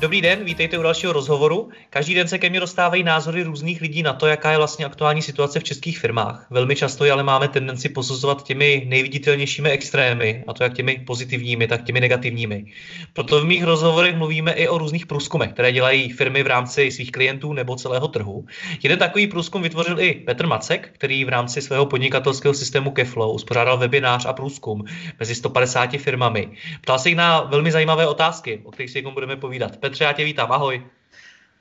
Dobrý den, vítejte u dalšího rozhovoru. Každý den se ke mně dostávají názory různých lidí na to, jaká je vlastně aktuální situace v českých firmách. Velmi často je ale máme tendenci posuzovat těmi nejviditelnějšími extrémy, a to jak těmi pozitivními, tak těmi negativními. Proto v mých rozhovorech mluvíme i o různých průzkumech, které dělají firmy v rámci svých klientů nebo celého trhu. Jeden takový průzkum vytvořil i Petr Macek, který v rámci svého podnikatelského systému Keflow uspořádal webinář a průzkum mezi 150 firmami. Ptal se jich na velmi zajímavé otázky, o kterých si budeme povídat. Petře, já tě vítám, ahoj.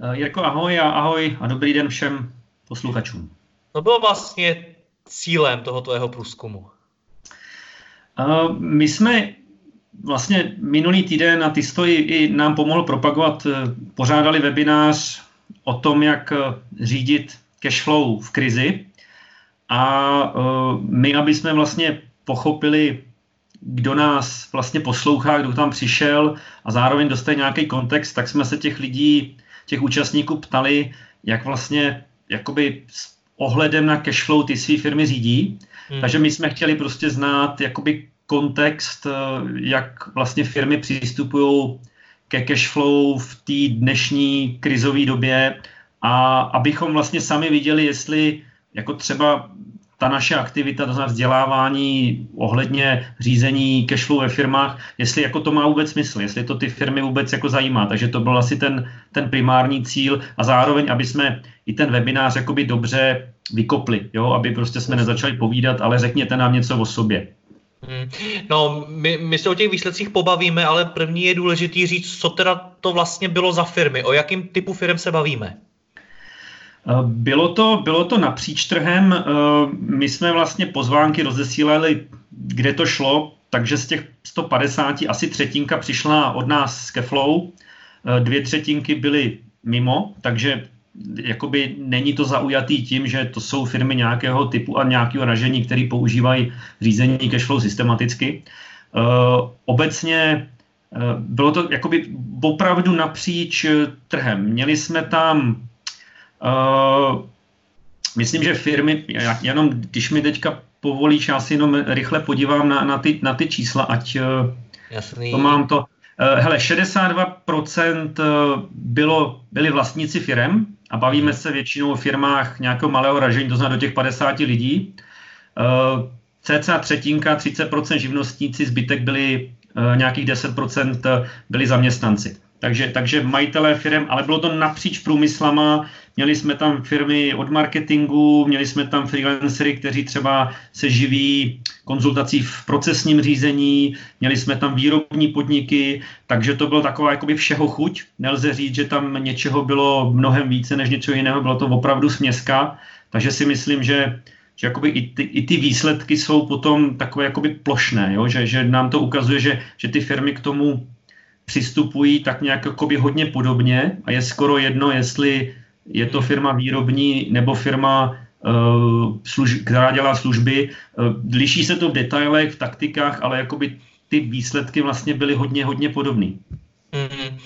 Eh, Jirko, ahoj a ahoj a dobrý den všem posluchačům. To bylo vlastně cílem toho tvého průzkumu? Uh, my jsme vlastně minulý týden, a ty stojí i nám pomohl propagovat, eh, pořádali webinář o tom, jak řídit cashflow v krizi. A my, aby jsme vlastně pochopili kdo nás vlastně poslouchá, kdo tam přišel a zároveň dostane nějaký kontext, tak jsme se těch lidí, těch účastníků ptali, jak vlastně jakoby s ohledem na cashflow ty své firmy řídí. Hmm. Takže my jsme chtěli prostě znát jakoby kontext, eh, jak vlastně firmy přistupují ke cashflow v té dnešní krizové době a abychom vlastně sami viděli, jestli jako třeba ta naše aktivita, to znamená vzdělávání ohledně řízení cashflow ve firmách, jestli jako to má vůbec smysl, jestli to ty firmy vůbec jako zajímá. Takže to byl asi ten, ten primární cíl a zároveň, aby jsme i ten webinář jakoby dobře vykopli, jo? aby prostě jsme nezačali povídat, ale řekněte nám něco o sobě. Hmm. No, my, my se o těch výsledcích pobavíme, ale první je důležitý říct, co teda to vlastně bylo za firmy, o jakým typu firm se bavíme. Eh, bylo to, bylo to napříč trhem. Eh, my jsme vlastně pozvánky rozesílali, kde to šlo, takže z těch 150 asi třetinka přišla od nás z Keflow, eh, dvě třetinky byly mimo, takže jakoby není to zaujatý tím, že to jsou firmy nějakého typu a nějakého ražení, které používají řízení cashflow systematicky. Obecně bylo to jakoby opravdu napříč trhem. Měli jsme tam Uh, myslím, že firmy, jenom když mi teďka povolíš, já si jenom rychle podívám na, na, ty, na ty čísla, ať uh, Jasný. to mám to. Uh, hele, 62% bylo, byli vlastníci firm a bavíme se většinou o firmách nějakého malého ražení, to znamená do těch 50 lidí. Cca třetinka, 30% živnostníci, zbytek byli nějakých 10% byli zaměstnanci. Takže, takže majitelé firm, ale bylo to napříč průmyslama, měli jsme tam firmy od marketingu, měli jsme tam freelancery, kteří třeba se živí konzultací v procesním řízení, měli jsme tam výrobní podniky, takže to bylo taková jakoby všeho chuť. Nelze říct, že tam něčeho bylo mnohem více než něco jiného, bylo to opravdu směska, takže si myslím, že že jakoby i, ty, i ty výsledky jsou potom takové jakoby plošné, jo? Že, že nám to ukazuje, že, že ty firmy k tomu přistupují tak nějak jakoby hodně podobně a je skoro jedno, jestli je to firma výrobní nebo firma, uh, služ, která dělá služby. Uh, liší se to v detailech, v taktikách, ale jakoby ty výsledky vlastně byly hodně, hodně podobné. Mm.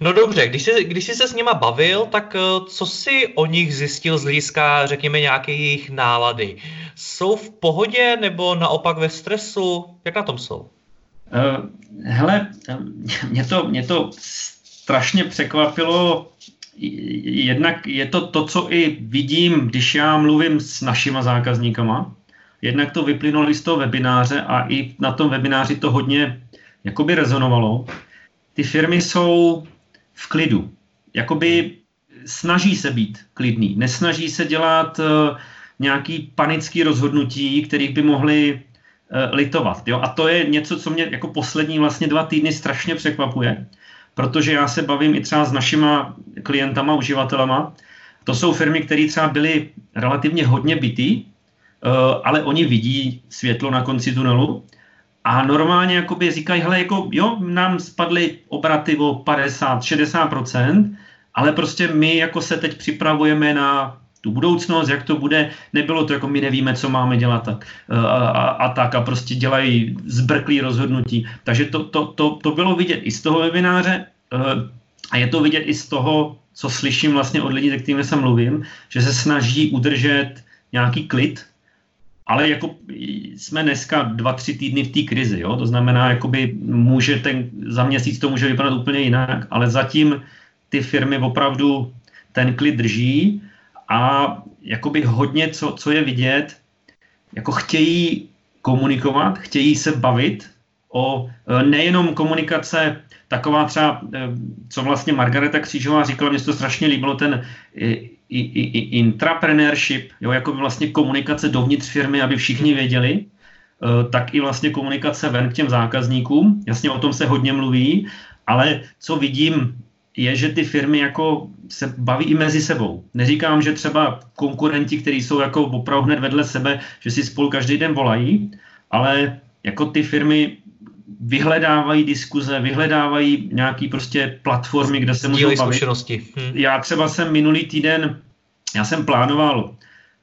No dobře, když jsi, když jsi se s nima bavil, tak uh, co jsi o nich zjistil z hlediska, řekněme, nějaké jejich nálady? Jsou v pohodě nebo naopak ve stresu? Jak na tom jsou? Uh, hele, mě to, mě to strašně překvapilo. Jednak je to to, co i vidím, když já mluvím s našima zákazníkama. Jednak to vyplynulo z toho webináře a i na tom webináři to hodně jakoby rezonovalo. Ty firmy jsou v klidu. Jakoby snaží se být klidný. Nesnaží se dělat uh, nějaký panický rozhodnutí, kterých by mohli Eh, litovat. Jo? A to je něco, co mě jako poslední vlastně dva týdny strašně překvapuje, protože já se bavím i třeba s našima klientama, uživatelama. To jsou firmy, které třeba byly relativně hodně bytý, eh, ale oni vidí světlo na konci tunelu a normálně jakoby říkají, hele, jako, jo, nám spadly obraty o 50-60%, ale prostě my jako se teď připravujeme na tu budoucnost, jak to bude, nebylo to jako my nevíme, co máme dělat tak, a, a, a tak a prostě dělají zbrklý rozhodnutí. Takže to, to, to, to bylo vidět i z toho webináře a je to vidět i z toho, co slyším vlastně od lidí, se kterými se mluvím, že se snaží udržet nějaký klid, ale jako jsme dneska dva, tři týdny v té krizi, jo? to znamená, jakoby může ten, za měsíc to může vypadat úplně jinak, ale zatím ty firmy opravdu ten klid drží a jakoby hodně, co, co je vidět, jako chtějí komunikovat, chtějí se bavit o e, nejenom komunikace taková třeba, e, co vlastně Margareta Křížová říkala, mě to strašně líbilo, ten i, i, i intrapreneurship, jo, jako vlastně komunikace dovnitř firmy, aby všichni věděli, e, tak i vlastně komunikace ven k těm zákazníkům. Jasně o tom se hodně mluví, ale co vidím je, že ty firmy jako se baví i mezi sebou. Neříkám, že třeba konkurenti, kteří jsou jako opravdu hned vedle sebe, že si spolu každý den volají, ale jako ty firmy vyhledávají diskuze, vyhledávají nějaký prostě platformy, kde se můžou bavit. zkušenosti. Hm. Já třeba jsem minulý týden, já jsem plánoval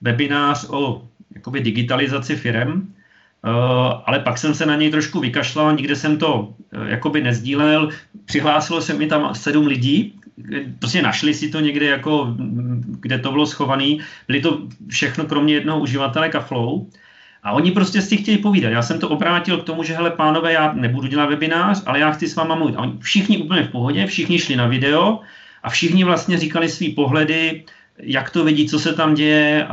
webinář o jakoby digitalizaci firm, ale pak jsem se na něj trošku vykašlal, nikde jsem to uh, jakoby nezdílel. Přihlásilo se mi tam sedm lidí, prostě našli si to někde, jako, kde to bylo schované. Byli to všechno kromě jednoho uživatele Kaflow. A oni prostě si chtějí povídat. Já jsem to obrátil k tomu, že hele pánové, já nebudu dělat webinář, ale já chci s váma mluvit. A oni všichni úplně v pohodě, všichni šli na video a všichni vlastně říkali svý pohledy, jak to vidí, co se tam děje,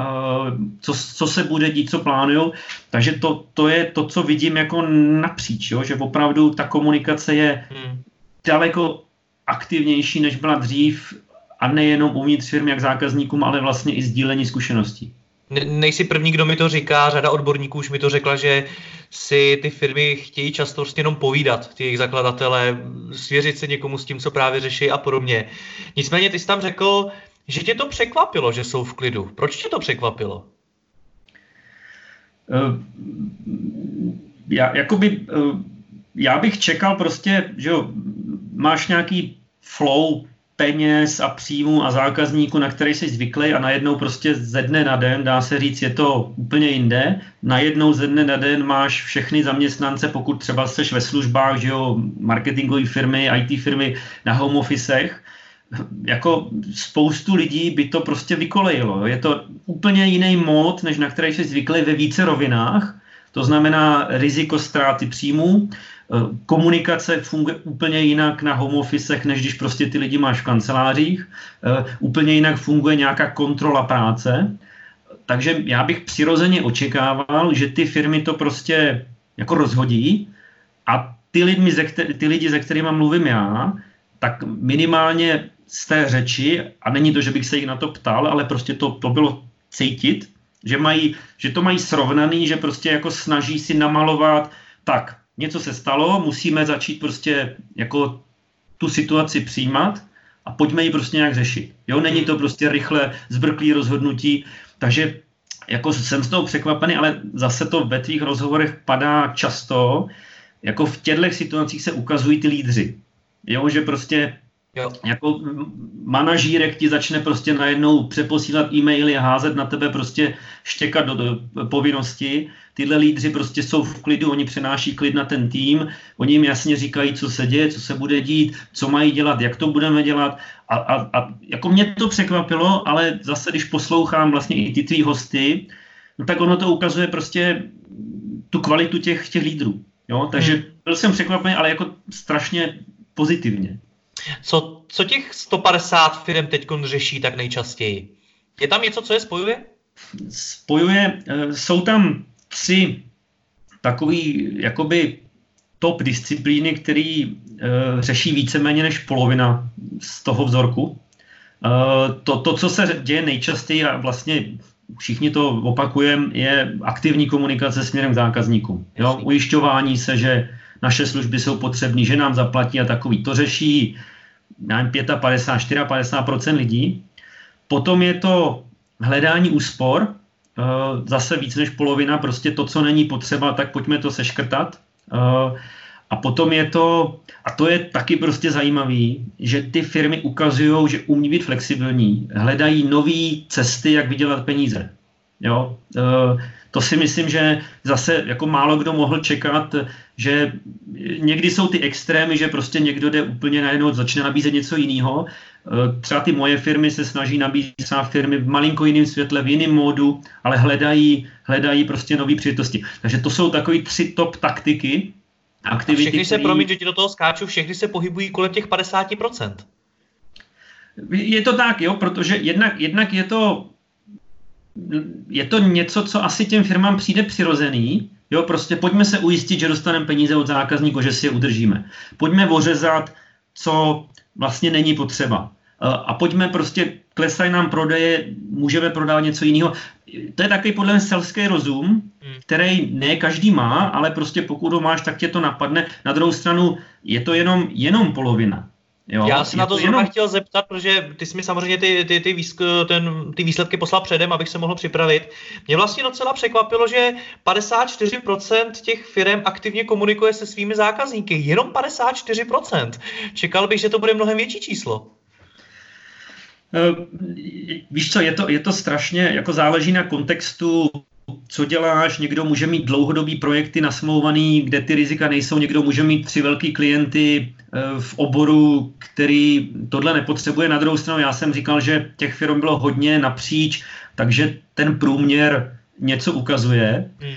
co, co se bude dít, co plánují. Takže to, to je to, co vidím jako napříč, jo? že opravdu ta komunikace je hmm. daleko aktivnější, než byla dřív a nejenom uvnitř firmy jak zákazníkům, ale vlastně i sdílení zkušeností. Ne, nejsi první, kdo mi to říká, řada odborníků už mi to řekla, že si ty firmy chtějí často prostě jenom povídat, ty jejich zakladatele, svěřit se někomu s tím, co právě řeší a podobně. Nicméně ty jsi tam řekl, že tě to překvapilo, že jsou v klidu. Proč tě to překvapilo? Uh, já, jakoby, uh, já bych čekal prostě, že jo, máš nějaký flow peněz a příjmů a zákazníků, na který jsi zvyklý a najednou prostě ze dne na den, dá se říct, je to úplně jinde. Najednou ze dne na den máš všechny zaměstnance, pokud třeba jsi ve službách, že jo, marketingové firmy, IT firmy na home officech, jako spoustu lidí by to prostě vykolejilo. Je to úplně jiný mód, než na který jsi zvyklý ve více rovinách. To znamená riziko ztráty příjmů, eh, komunikace funguje úplně jinak na home officech, než když prostě ty lidi máš v kancelářích. Eh, úplně jinak funguje nějaká kontrola práce. Takže já bych přirozeně očekával, že ty firmy to prostě jako rozhodí a ty, lidmi, ty lidi, se kterými mluvím já, tak minimálně z té řeči, a není to, že bych se jich na to ptal, ale prostě to, to bylo cítit, že, mají, že to mají srovnaný, že prostě jako snaží si namalovat, tak, něco se stalo, musíme začít prostě jako tu situaci přijímat a pojďme ji prostě nějak řešit. Jo, není to prostě rychle zbrklý rozhodnutí, takže jako jsem z toho překvapený, ale zase to ve tvých rozhovorech padá často, jako v těchto situacích se ukazují ty lídři. Jo, že prostě Jo. Jako manažírek ti začne prostě najednou přeposílat e-maily a házet na tebe prostě štěkat do, do povinnosti. Tyhle lídři prostě jsou v klidu, oni přenáší klid na ten tým, oni jim jasně říkají, co se děje, co se bude dít, co mají dělat, jak to budeme dělat. A, a, a jako mě to překvapilo, ale zase, když poslouchám vlastně i ty tvý hosty, no tak ono to ukazuje prostě tu kvalitu těch, těch lídrů. Jo? Takže hmm. byl jsem překvapený, ale jako strašně pozitivně. Co, co těch 150 firm teď řeší tak nejčastěji? Je tam něco, co je spojuje? Spojuje, eh, jsou tam tři takový jakoby top disciplíny, který uh, řeší víceméně než polovina z toho vzorku. Uh, to, to, co se děje nejčastěji a vlastně všichni to opakujeme, je aktivní komunikace směrem k zákazníkům. Jo? Ujišťování se, že naše služby jsou potřebné, že nám zaplatí a takový. To řeší nevím, 55, 54% lidí. Potom je to hledání úspor, eh, zase víc než polovina, prostě to, co není potřeba, tak pojďme to seškrtat. Eh, A potom je to, a to je taky prostě zajímavý, že ty firmy ukazují, že umí být flexibilní, hledají nové cesty, jak vydělat peníze. Jo? To si myslím, že zase jako málo kdo mohl čekat, že někdy jsou ty extrémy, že prostě někdo jde úplně najednou, začne nabízet něco jiného. Třeba ty moje firmy se snaží nabízet firmy v malinko jiném světle, v jiném módu, ale hledají, hledají prostě nové příležitosti. Takže to jsou takové tři top taktiky, aktivity. A všechny se, který... promiň, že ti do toho skáču, všechny se pohybují kolem těch 50%. Je to tak, jo, protože jednak, jednak je to je to něco, co asi těm firmám přijde přirozený, jo, prostě pojďme se ujistit, že dostaneme peníze od zákazníků, že si je udržíme. Pojďme ořezat, co vlastně není potřeba. A pojďme prostě, klesají nám prodeje, můžeme prodávat něco jiného. To je takový podle mě selský rozum, hmm. který ne každý má, ale prostě pokud ho máš, tak tě to napadne. Na druhou stranu je to jenom, jenom polovina. Jo, Já jsem na to, to zrovna jenom... chtěl zeptat, protože ty jsi mi samozřejmě ty, ty, ty, výzk, ten, ty výsledky poslal předem, abych se mohl připravit. Mě vlastně docela překvapilo, že 54% těch firm aktivně komunikuje se svými zákazníky. Jenom 54%. Čekal bych, že to bude mnohem větší číslo. Uh, víš co, je to, je to strašně, jako záleží na kontextu co děláš, někdo může mít dlouhodobý projekty nasmouvaný, kde ty rizika nejsou, někdo může mít tři velký klienty eh, v oboru, který tohle nepotřebuje. Na druhou stranu já jsem říkal, že těch firm bylo hodně napříč, takže ten průměr něco ukazuje. Hmm.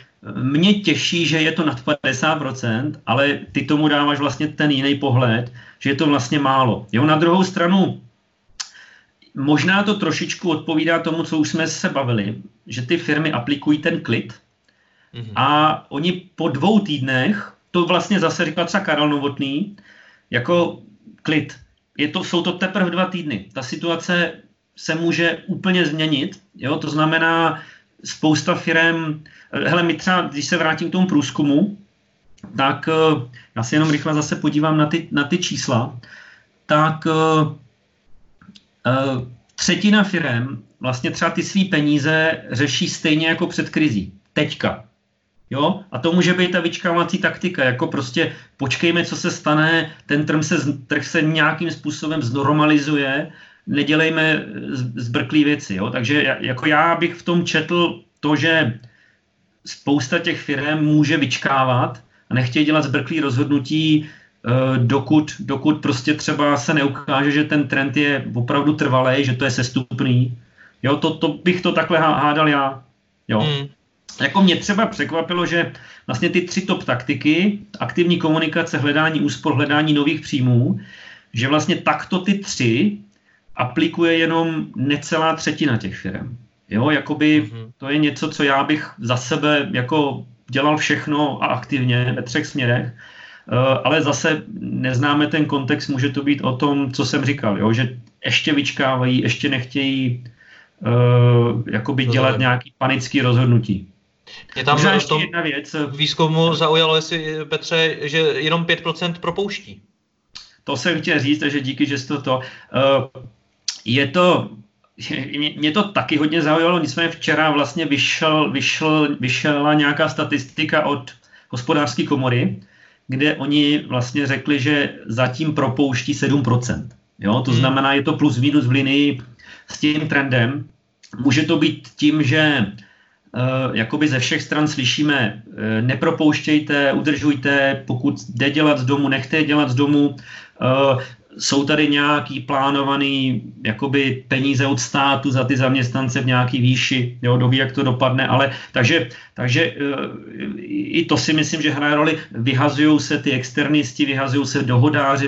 Mě těší, že je to nad 50%, ale ty tomu dáváš vlastně ten jiný pohled, že je to vlastně málo. Jo, na druhou stranu Možná to trošičku odpovídá tomu, co už jsme se bavili, že ty firmy aplikují ten klid mm-hmm. a oni po dvou týdnech, to vlastně zase říkal třeba Karel Novotný, jako klid. Je to, jsou to teprve dva týdny. Ta situace se může úplně změnit. Jo? To znamená, spousta firm, hele, my třeba, když se vrátím k tomu průzkumu, tak eh, já se jenom rychle zase podívám na ty, na ty čísla, tak eh, třetina firm vlastně třeba ty svý peníze řeší stejně jako před krizí. Teďka. Jo? A to může být ta vyčkávací taktika, jako prostě počkejme, co se stane, ten trh se, trh se nějakým způsobem znormalizuje, nedělejme zbrklý věci. Jo? Takže jako já bych v tom četl to, že spousta těch firm může vyčkávat a nechtějí dělat zbrklý rozhodnutí, Eh, dokud, dokud prostě třeba se neukáže, že ten trend je opravdu trvalý, že to je sestupný. Jo, to, to bych to takhle hádal já. Jo. Hmm. Jako mě třeba překvapilo, že vlastně ty tři top taktiky, aktivní komunikace, hledání úspor, hledání nových příjmů, že vlastně takto ty tři aplikuje jenom necelá třetina těch firm. Jo, jakoby mm-hmm. to je něco, co já bych za sebe jako dělal všechno a aktivně ve třech směrech. Eh, ale zase neznáme ten kontext, může to být o tom, co jsem říkal, jo? že ještě vyčkávají, ještě nechtějí uh, jakoby dělat nějaký panický rozhodnutí. Je tam Možná ještě jedna věc. výzkumu zaujalo, jestli Petře, že jenom 5% propouští. To jsem chtěl říct, takže díky, že jsi to to. Uh, je to, mě to taky hodně zaujalo, nicméně včera vlastně vyšel, vyšel, vyšla nějaká statistika od hospodářské komory, kde oni vlastně řekli, že zatím propouští 7%. Jo? To hmm. znamená, je to plus minus v linii s tím trendem. Může to být tím, že Uh, jakoby ze všech stran slyšíme, uh, nepropouštějte, udržujte, pokud jde dělat z domu, nechte dělat z domu. Jsou tady nějaký plánovaný jakoby peníze od státu za ty zaměstnance v nějaký výši, jo, doví, jak to dopadne, ale takže, takže e, i to si myslím, že hraje roli. Vyhazují se ty externisti, vyhazují se dohodáři,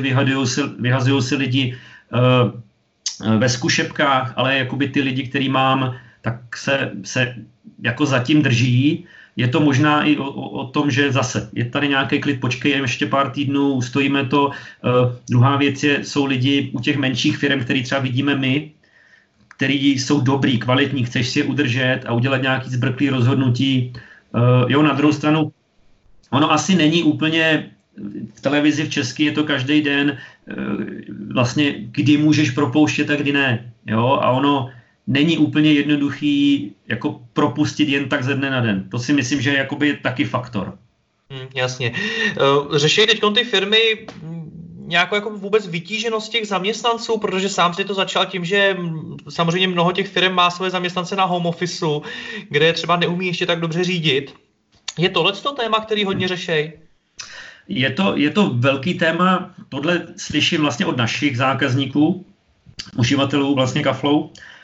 vyhazují se, se lidi uh, ve zkušebkách, ale jakoby ty lidi, který mám, tak se, se jako zatím drží je to možná i o, o tom, že zase je tady nějaký klid, počkej ještě pár týdnů, stojíme to. Uh, druhá věc je, jsou lidi u těch menších firm, který třeba vidíme my, který jsou dobrý, kvalitní, chceš si je udržet a udělat nějaký zbrklý rozhodnutí. Uh, jo, na druhou stranu, ono asi není úplně v televizi v České je to každý den, uh, vlastně kdy můžeš propouštět a kdy ne. Jo, a ono není úplně jednoduchý jako propustit jen tak ze dne na den. To si myslím, že je jakoby taky faktor. Hmm, jasně. Řeší teď ty firmy nějakou jako vůbec vytíženost těch zaměstnanců, protože sám si to začal tím, že samozřejmě mnoho těch firm má své zaměstnance na home officeu, kde třeba neumí ještě tak dobře řídit. Je tohle to téma, který hodně řeší? Je to, je to velký téma, tohle slyším vlastně od našich zákazníků, uživatelů vlastně Kaflow, eh,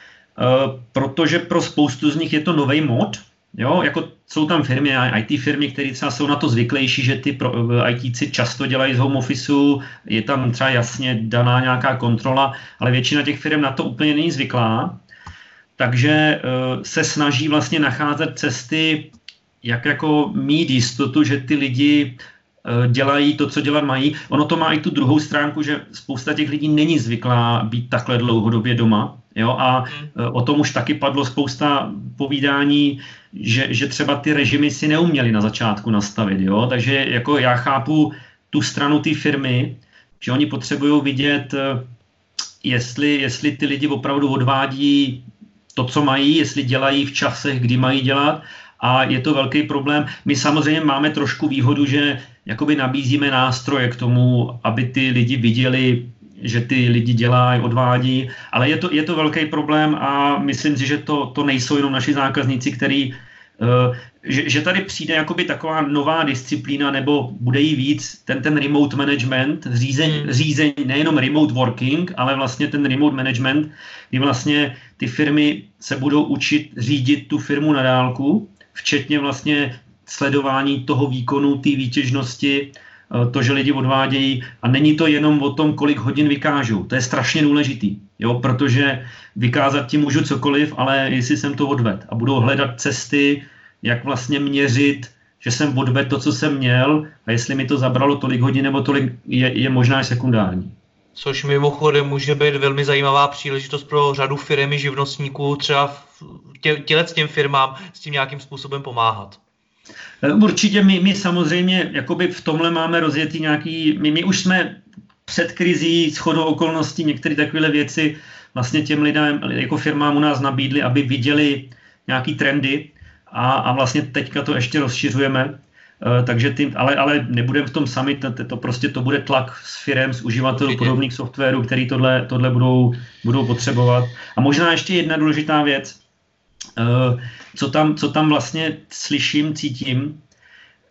protože pro spoustu z nich je to nový mod, Jo, jako jsou tam firmy, IT firmy, které třeba jsou na to zvyklejší, že ty pro, eh, ITci často dělají z home officeu, je tam třeba jasně daná nějaká kontrola, ale většina těch firm na to úplně není zvyklá, takže uh, se snaží vlastně nacházet cesty, jak jako mít jistotu, že ty lidi dělají to, co dělat mají. Ono to má i tu druhou stránku, že spousta těch lidí není zvyklá být takhle dlouhodobě doma, Jo, a uh, o tom už taky padlo spousta povídání, že, že třeba ty režimy si neuměli na začátku nastavit. Jo? Takže jako já chápu tu stranu té firmy, že oni potřebují vidět, eh, jestli, jestli ty lidi opravdu odvádí to, co mají, jestli dělají v časech, kdy mají dělat a je to velký problém. My samozřejmě máme trošku výhodu, že jakoby nabízíme nástroje k tomu, aby ty lidi viděli, že ty lidi dělají, odvádí, ale je to, je to velký problém a myslím si, že to, to nejsou jenom naši zákazníci, který uh, že, že tady přijde jakoby taková nová disciplína, nebo bude jí víc, ten, ten remote management, řízení, hmm. řízení, nejenom remote working, ale vlastně ten remote management, kdy vlastně ty firmy se budou učit řídit tu firmu na dálku, včetně vlastně sledování toho výkonu, té výtěžnosti, Eh, to, že lidi odvádějí a není to jenom o tom, kolik hodin vykážu. To je strašně důležitý, jo, protože vykázat ti můžu cokoliv, ale jestli jsem to odved a budou hledat cesty, jak vlastně měřit, že jsem odvedl to, co jsem měl a jestli mi to zabralo tolik hodin nebo tolik, je, je možná sekundární. Což mimochodem může být velmi zajímavá příležitost pro řadu firm živnostníků, třeba tě, těle s těm firmám s tím nějakým způsobem pomáhat. Eh, určitě my, my samozřejmě jakoby v tomhle máme rozjetý nějaký, my, my už jsme před krizí shodou okolností některé takové věci vlastně těm lidem, jako firmám u nás nabídli, aby viděli nějaký trendy a, a vlastně teďka to ještě rozšiřujeme. Uh, takže ty, ale, ale nebudeme v tom sami, to, to prostě to bude tlak s firem, s uživatelů podobných softwarů, který tohle, tohle budou, budou potřebovat. A možná ještě jedna důležitá věc, co tam, co tam vlastně slyším, cítím,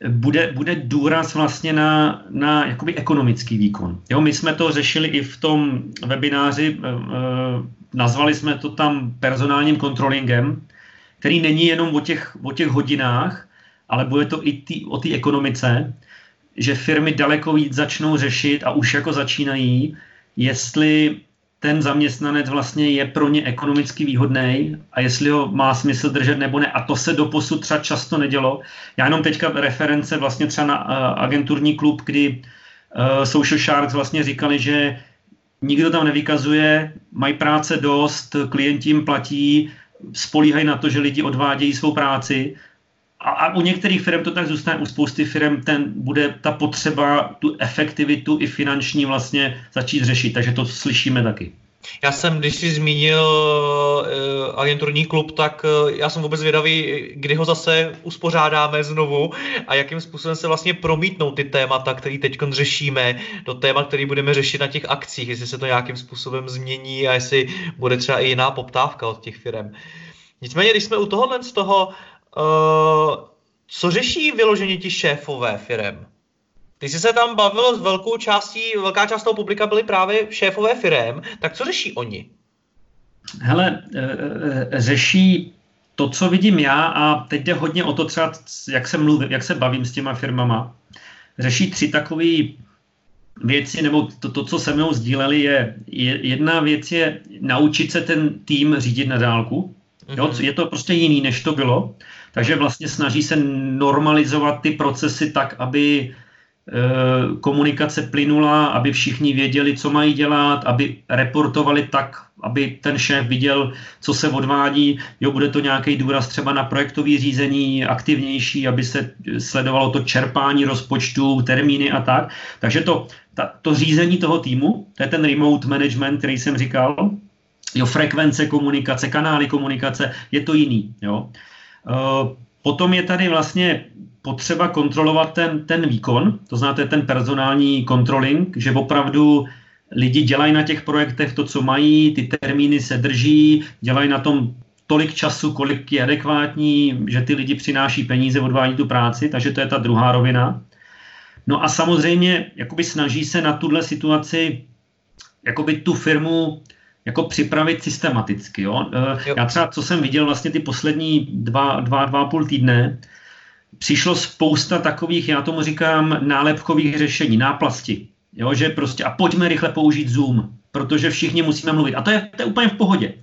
bude, bude důraz vlastně na, na jakoby ekonomický výkon. Jo, my jsme to řešili i v tom webináři, e, nazvali jsme to tam personálním kontrolingem, který není jenom o těch, o těch hodinách, ale bude to i tý, o té ekonomice, že firmy daleko víc začnou řešit a už jako začínají, jestli ten zaměstnanec vlastně je pro ně ekonomicky výhodný a jestli ho má smysl držet nebo ne. A to se doposud třeba často nedělo. Já jenom teďka reference vlastně třeba na uh, agenturní klub, kdy uh, Social Sharks vlastně říkali, že nikdo tam nevykazuje, mají práce dost, klienti jim platí, spolíhají na to, že lidi odvádějí svou práci a, a u některých firm to tak zůstane, u spousty firm ten bude ta potřeba, tu efektivitu i finanční vlastně začít řešit, takže to slyšíme taky. Já jsem, když jsi zmínil uh, agenturní klub, tak uh, já jsem vůbec vědavý, kdy ho zase uspořádáme znovu a jakým způsobem se vlastně promítnou ty témata, které teď řešíme, do témat, který budeme řešit na těch akcích, jestli se to nějakým způsobem změní a jestli bude třeba i jiná poptávka od těch firm. Nicméně, když jsme u tohohle z toho, Uh, co řeší vyloženě ti šéfové firem? Ty jsi se tam bavil s velkou částí, velká část toho publika byly právě šéfové firem, tak co řeší oni? Hele, eh, eh, řeší to, co vidím já a teď jde hodně o to třeba, jak se, mluvím, jak se bavím s těma firmama. Řeší tři takové věci, nebo to, to, co se mnou sdíleli, je, je jedna věc je naučit se ten tým řídit na dálku. Jo, mhm. je to prostě jiný, než to bylo. Takže vlastně snaží se normalizovat ty procesy tak, aby e, komunikace plynula, aby všichni věděli, co mají dělat, aby reportovali tak, aby ten šéf viděl, co se odvádí. Jo, bude to nějaký důraz třeba na projektové řízení aktivnější, aby se sledovalo to čerpání rozpočtu, termíny a tak. Takže to, ta, to řízení toho týmu, to je ten remote management, který jsem říkal, jo, frekvence komunikace, kanály komunikace, je to jiný. Jo. Uh, potom je tady vlastně potřeba kontrolovat ten, ten výkon, to znáte ten personální controlling, že opravdu lidi dělají na těch projektech to, co mají, ty termíny se drží, dělají na tom tolik času, kolik je adekvátní, že ty lidi přináší peníze, odvádí tu práci, takže to je ta druhá rovina. No a samozřejmě jakoby snaží se na tuhle situaci jakoby tu firmu jako připravit systematicky. Jo? Eh, jo. Já třeba, co jsem viděl vlastně ty poslední dva, dva, dva půl týdne, přišlo spousta takových, já tomu říkám, nálepkových řešení, náplasti. Jo, že prostě, a pojďme rychle použít Zoom, protože všichni musíme mluvit. A to je, to je úplně v pohodě.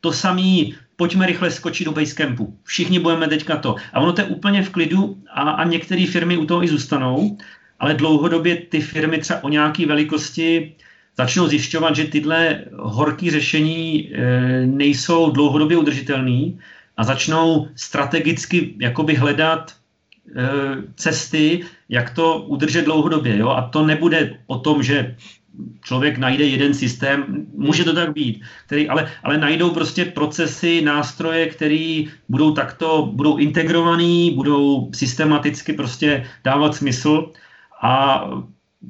To samý, pojďme rychle skočit do Basecampu. Všichni budeme teďka to. A ono to je úplně v klidu a, a některé firmy u toho i zůstanou, ale dlouhodobě ty firmy třeba o nějaké velikosti začnou zjišťovat, že tyhle horké řešení e, nejsou dlouhodobě udržitelné a začnou strategicky jakoby hledat e, cesty, jak to udržet dlouhodobě. Jo? A to nebude o tom, že člověk najde jeden systém, může to tak být, který, ale, ale najdou prostě procesy, nástroje, které budou takto, budou integrovaný, budou systematicky prostě dávat smysl a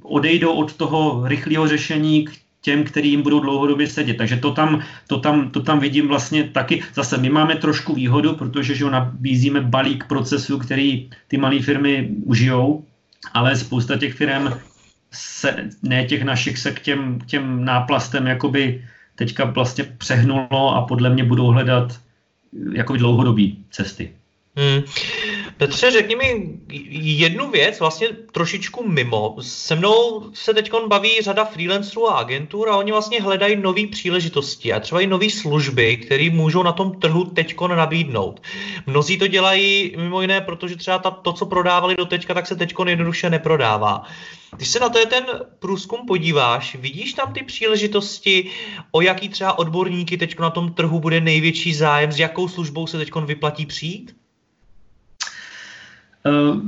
odejdou od toho rychlého řešení k těm, kterým budou dlouhodobě sedět. Takže to tam, to, tam, to tam vidím vlastně taky. Zase my máme trošku výhodu, protože že nabízíme balík procesů, který ty malé firmy užijou, ale spousta těch firm se, ne těch našich se k těm, těm náplastem jakoby teďka vlastně přehnulo a podle mě budou hledat jakoby dlouhodobý cesty. Hmm. Petře, řekni mi jednu věc, vlastně trošičku mimo. Se mnou se teď baví řada freelancerů a agentur a oni vlastně hledají nové příležitosti a třeba i nové služby, které můžou na tom trhu teď nabídnout. Mnozí to dělají mimo jiné, protože třeba ta, to, co prodávali do teďka, tak se teď jednoduše neprodává. Když se na to ten průzkum podíváš, vidíš tam ty příležitosti, o jaký třeba odborníky teď na tom trhu bude největší zájem, s jakou službou se teď vyplatí přijít? Uh,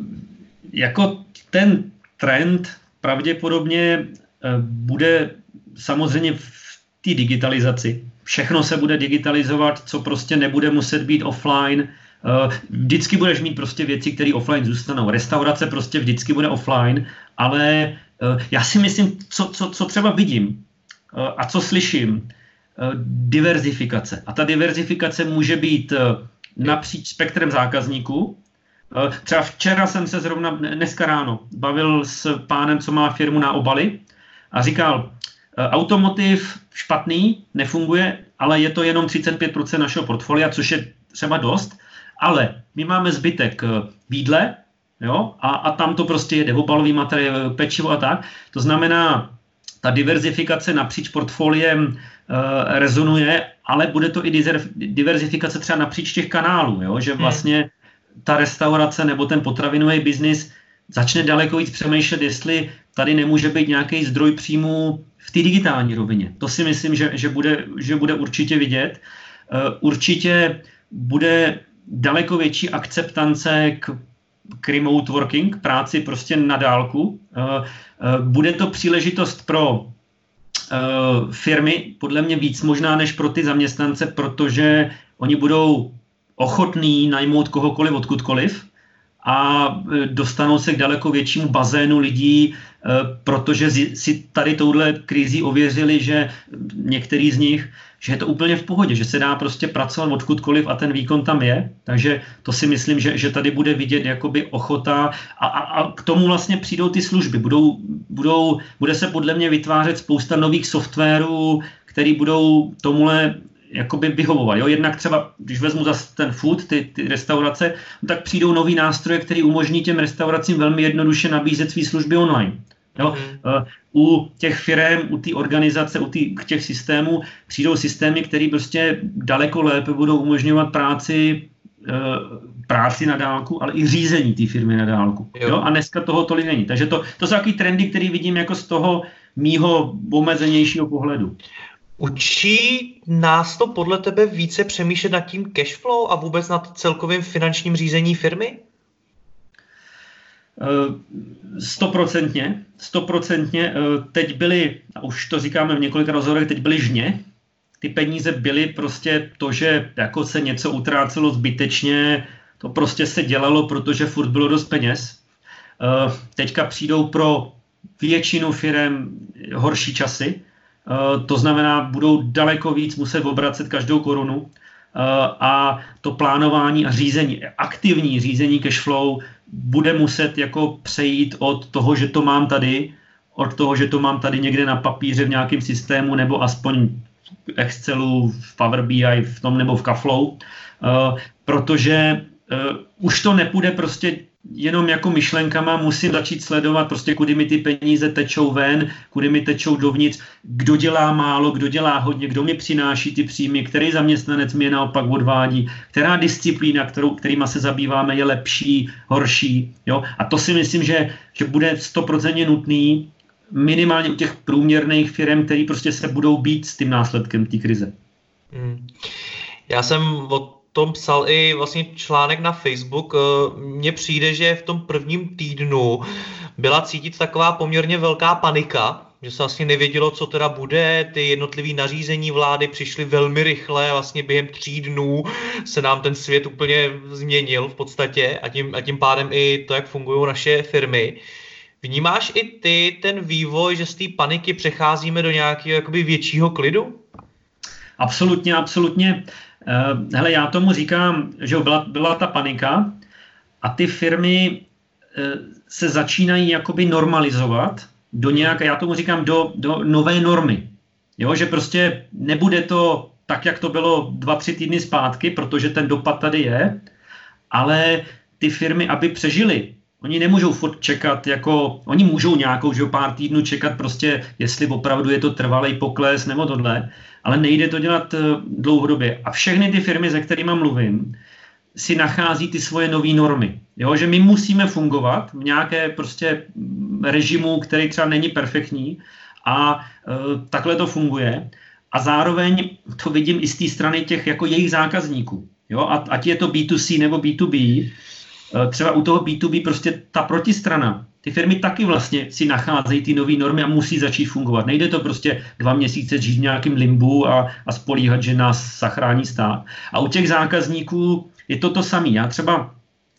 jako ten trend pravděpodobně uh, bude samozřejmě v té digitalizaci. Všechno se bude digitalizovat, co prostě nebude muset být offline. Uh, vždycky budeš mít prostě věci, které offline zůstanou. Restaurace prostě vždycky bude offline, ale já si myslím, co, co, co třeba vidím a co slyším, diverzifikace. A ta diverzifikace může být napříč spektrem zákazníků, Eh, třeba včera jsem se zrovna, dneska ráno, bavil s pánem, co má firmu na obaly a říkal, eh, automotiv špatný, nefunguje, ale je to jenom 35% našeho portfolia, což je třeba dost, ale my máme zbytek eh, výdle, jo, a, a tam to prostě jede, obalový materiál, pečivo a tak. To znamená, ta diverzifikace napříč portfoliem uh, rezonuje, ale bude to i diverzifikace třeba napříč těch kanálů, jo, že hmm. vlastně ta restaurace nebo ten potravinový biznis začne daleko víc přemýšlet, jestli tady nemůže být nějaký zdroj příjmu v té digitální rovině. To si myslím, že, že, bude, že bude určitě vidět. Uh, určitě bude daleko větší akceptance k, k remote working, práci prostě na dálku. Uh, uh, bude to příležitost pro firmy, podle mě víc možná než pro ty zaměstnance, protože oni budou ochotný najmout kohokoliv odkudkoliv a e, dostanou se k daleko většímu bazénu lidí, e, protože si tady touhle krizí ověřili, že některý z nich, že je to úplně v pohodě, že se dá prostě pracovat odkudkoliv a ten výkon tam je. Takže to si myslím, že, že tady bude vidět jakoby ochota a, a, a k tomu vlastně přijdou ty služby. Budou, budou, bude se podle mě vytvářet spousta nových softwarů, které budou tomuhle jakoby vyhovovat. Jo? Jednak třeba, když vezmu zase ten food, ty, ty restaurace, tak přijdou nový nástroje, které umožní těm restauracím velmi jednoduše nabízet své služby online. Jo? Mm. U těch firm, u té organizace, u tý, těch systémů přijdou systémy, které prostě daleko lépe budou umožňovat práci eh, práci na dálku, ale i řízení té firmy na dálku. Jo. Jo? A dneska toho tolik není. Takže to, to jsou takový trendy, které vidím jako z toho mýho omezenějšího pohledu. Učí nás to podle tebe více přemýšlet nad tím cashflow a vůbec nad celkovým finančním řízení firmy? Eh, stoprocentně, stoprocentně. Eh, teď byly, a už to říkáme v několika rozhovorech, teď byly žně. Ty peníze byly prostě to, že jako se něco utrácelo zbytečně, To prostě se dělalo, protože furt bylo dost peněz. Uh, teďka přijdou pro většinu firm horší časy, to znamená, budou daleko víc muset obracet každou korunu. Uh, a to plánování a řízení, aktivní řízení cash flow bude muset jako přejít od toho, že to mám tady, od toho, že to mám tady někde na papíře v nějakém systému nebo aspoň v Excelu, v Power BI, v tom nebo v Kaflow, uh, protože už to nepůjde prostě jenom jako myšlenkama, musím začít sledovat prostě, kudy mi ty peníze tečou ven, kudy mi tečou dovnitř, kdo dělá málo, kdo dělá hodně, kdo mi přináší ty příjmy, který zaměstnanec mě naopak odvádí, která disciplína, kterou, kterýma se zabýváme, je lepší, horší. Jo? A to si myslím, že, že bude stoprocentně nutný minimálně u těch průměrných firm, který prostě se budou být s tím následkem té krize. Hmm. Já jsem o tom psal i vlastně článek na Facebook. Eh, mně přijde, že v tom prvním týdnu byla cítit taková poměrně velká panika, že se vlastně nevědělo, co teda bude. Ty jednotlivé nařízení vlády přišly velmi rychle, vlastně během tří dnů se nám ten svět úplně změnil v podstatě a tím, a tím pádem i to, jak fungují naše firmy. Vnímáš i ty ten vývoj, že z té paniky přecházíme do nějakého jakoby většího klidu? Absolutně, absolutně. Uh, hele, já tomu říkám, že byla, byla ta panika a ty firmy uh, se začínají jakoby normalizovat do nějaké, já tomu říkám, do, do nové normy. Jo, že prostě nebude to tak, jak to bylo dva, tři týdny zpátky, protože ten dopad tady je, ale ty firmy, aby přežily, Oni nemůžou furt čekat, jako, oni můžou nějakou, že pár týdnů čekat prostě, jestli opravdu je to trvalý pokles nebo tohle, ale nejde to dělat uh, dlouhodobě. A všechny ty firmy, se kterými mluvím, si nachází ty svoje nové normy. Jo? Že my musíme fungovat v nějaké prostě režimu, který třeba není perfektní a uh, takhle to funguje. A zároveň to vidím i z té strany těch jako jejich zákazníků. Jo? A, ať je to B2C nebo B2B, Eh, třeba u toho B2B prostě ta protistrana, ty firmy taky vlastně si nacházejí ty nové normy a musí začít fungovat. Nejde to prostě dva měsíce žít v nějakém limbu a, a spolíhat, že nás zachrání stát. A u těch zákazníků je to to samé. Já třeba,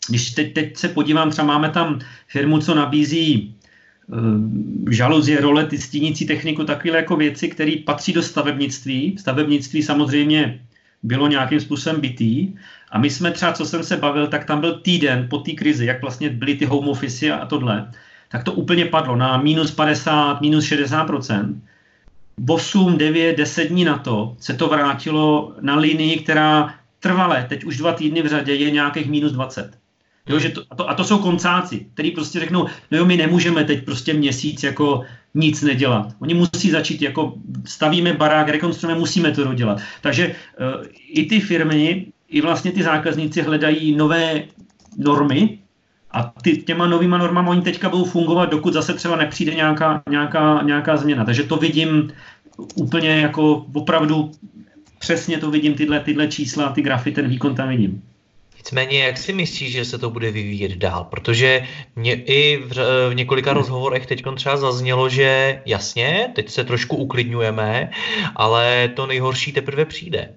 když teď, teď se podívám, třeba máme tam firmu, co nabízí uh, žaluzie, rolety, stínící techniku, takové jako věci, které patří do stavebnictví. Stavebnictví samozřejmě bylo nějakým způsobem bytý. A my jsme třeba, co jsem se bavil, tak tam byl týden po té krizi, jak vlastně byly ty home office a tohle, tak to úplně padlo na minus 50, minus 60% 8, 9, 10 dní na to se to vrátilo na linii, která trvale, teď už dva týdny v řadě, je nějakých minus 20. Jo, že to, a, to, a to jsou koncáci, který prostě řeknou, no jo, my nemůžeme teď prostě měsíc jako nic nedělat. Oni musí začít, jako stavíme barák, rekonstruujeme, musíme to dodělat. Takže uh, i ty firmy, i vlastně ty zákazníci hledají nové normy a ty, těma novýma normama oni teďka budou fungovat, dokud zase třeba nepřijde nějaká, nějaká, nějaká změna. Takže to vidím úplně jako opravdu přesně to vidím, tyhle, tyhle čísla, ty grafy, ten výkon tam vidím. Nicméně, jak si myslíš, že se to bude vyvíjet dál? Protože mě i v, v několika rozhovorech teď třeba zaznělo, že jasně, teď se trošku uklidňujeme, ale to nejhorší teprve přijde.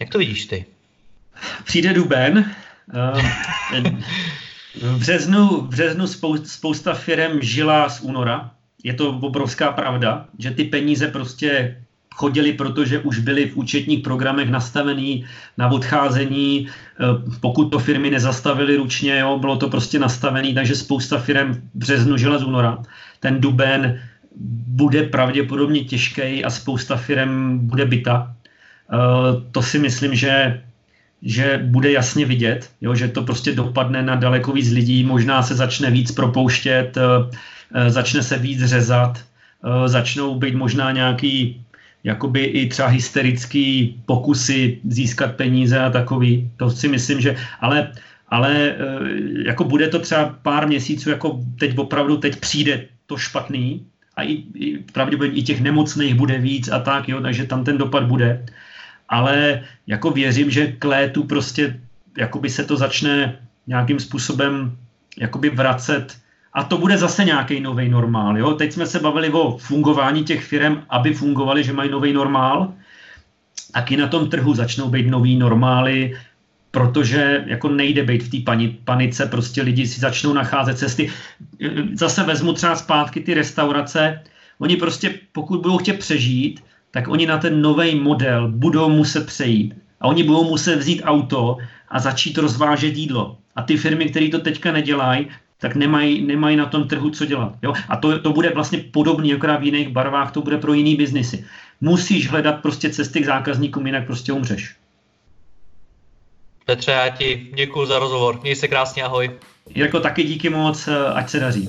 Jak to vidíš ty? Přijde duben. V březnu, v březnu spousta firm žila z února. Je to obrovská pravda, že ty peníze prostě chodili, protože už byli v účetních programech nastavený na odcházení, eh, pokud to firmy nezastavily ručně, jo, bylo to prostě nastavené, takže spousta firm březnu žila z února. Ten duben bude pravděpodobně těžký a spousta firm bude byta. Eh, to si myslím, že že bude jasně vidět, jo, že to prostě dopadne na daleko víc lidí, možná se začne víc propouštět, eh, začne se víc řezat, začnou být možná nějaký jakoby i třeba hysterický pokusy získat peníze a takový. To si myslím, že... Ale, ale e, jako bude to třeba pár měsíců, jako teď opravdu teď přijde to špatný a i, i pravděpodobně i těch nemocných bude víc a tak, jo, takže tam ten dopad bude. Ale jako věřím, že k létu prostě jakoby se to začne nějakým způsobem jakoby vracet a to bude zase nějaký nový normál. Jo? Teď jsme se bavili o fungování těch firm, aby fungovali, že mají nový normál. i na tom trhu začnou být nový normály. protože jako nejde být v té panice, prostě lidi si začnou nacházet cesty. Zase vezmu třeba zpátky ty restaurace, oni prostě, pokud budou chtět přežít, tak oni na ten nový model budou muset přejít. A oni budou muset vzít auto a začít rozvážet jídlo. A ty firmy, které to teďka nedělají, tak nemají, nemají na tom trhu co dělat. Jo? A to, to bude vlastně podobný, akorát v jiných barvách, to bude pro jiný biznisy. Musíš hledat prostě cesty k zákazníkům, jinak prostě umřeš. Petře, já ti děkuji za rozhovor. Měj se krásně, ahoj. Jirko, taky díky moc, ať se daří.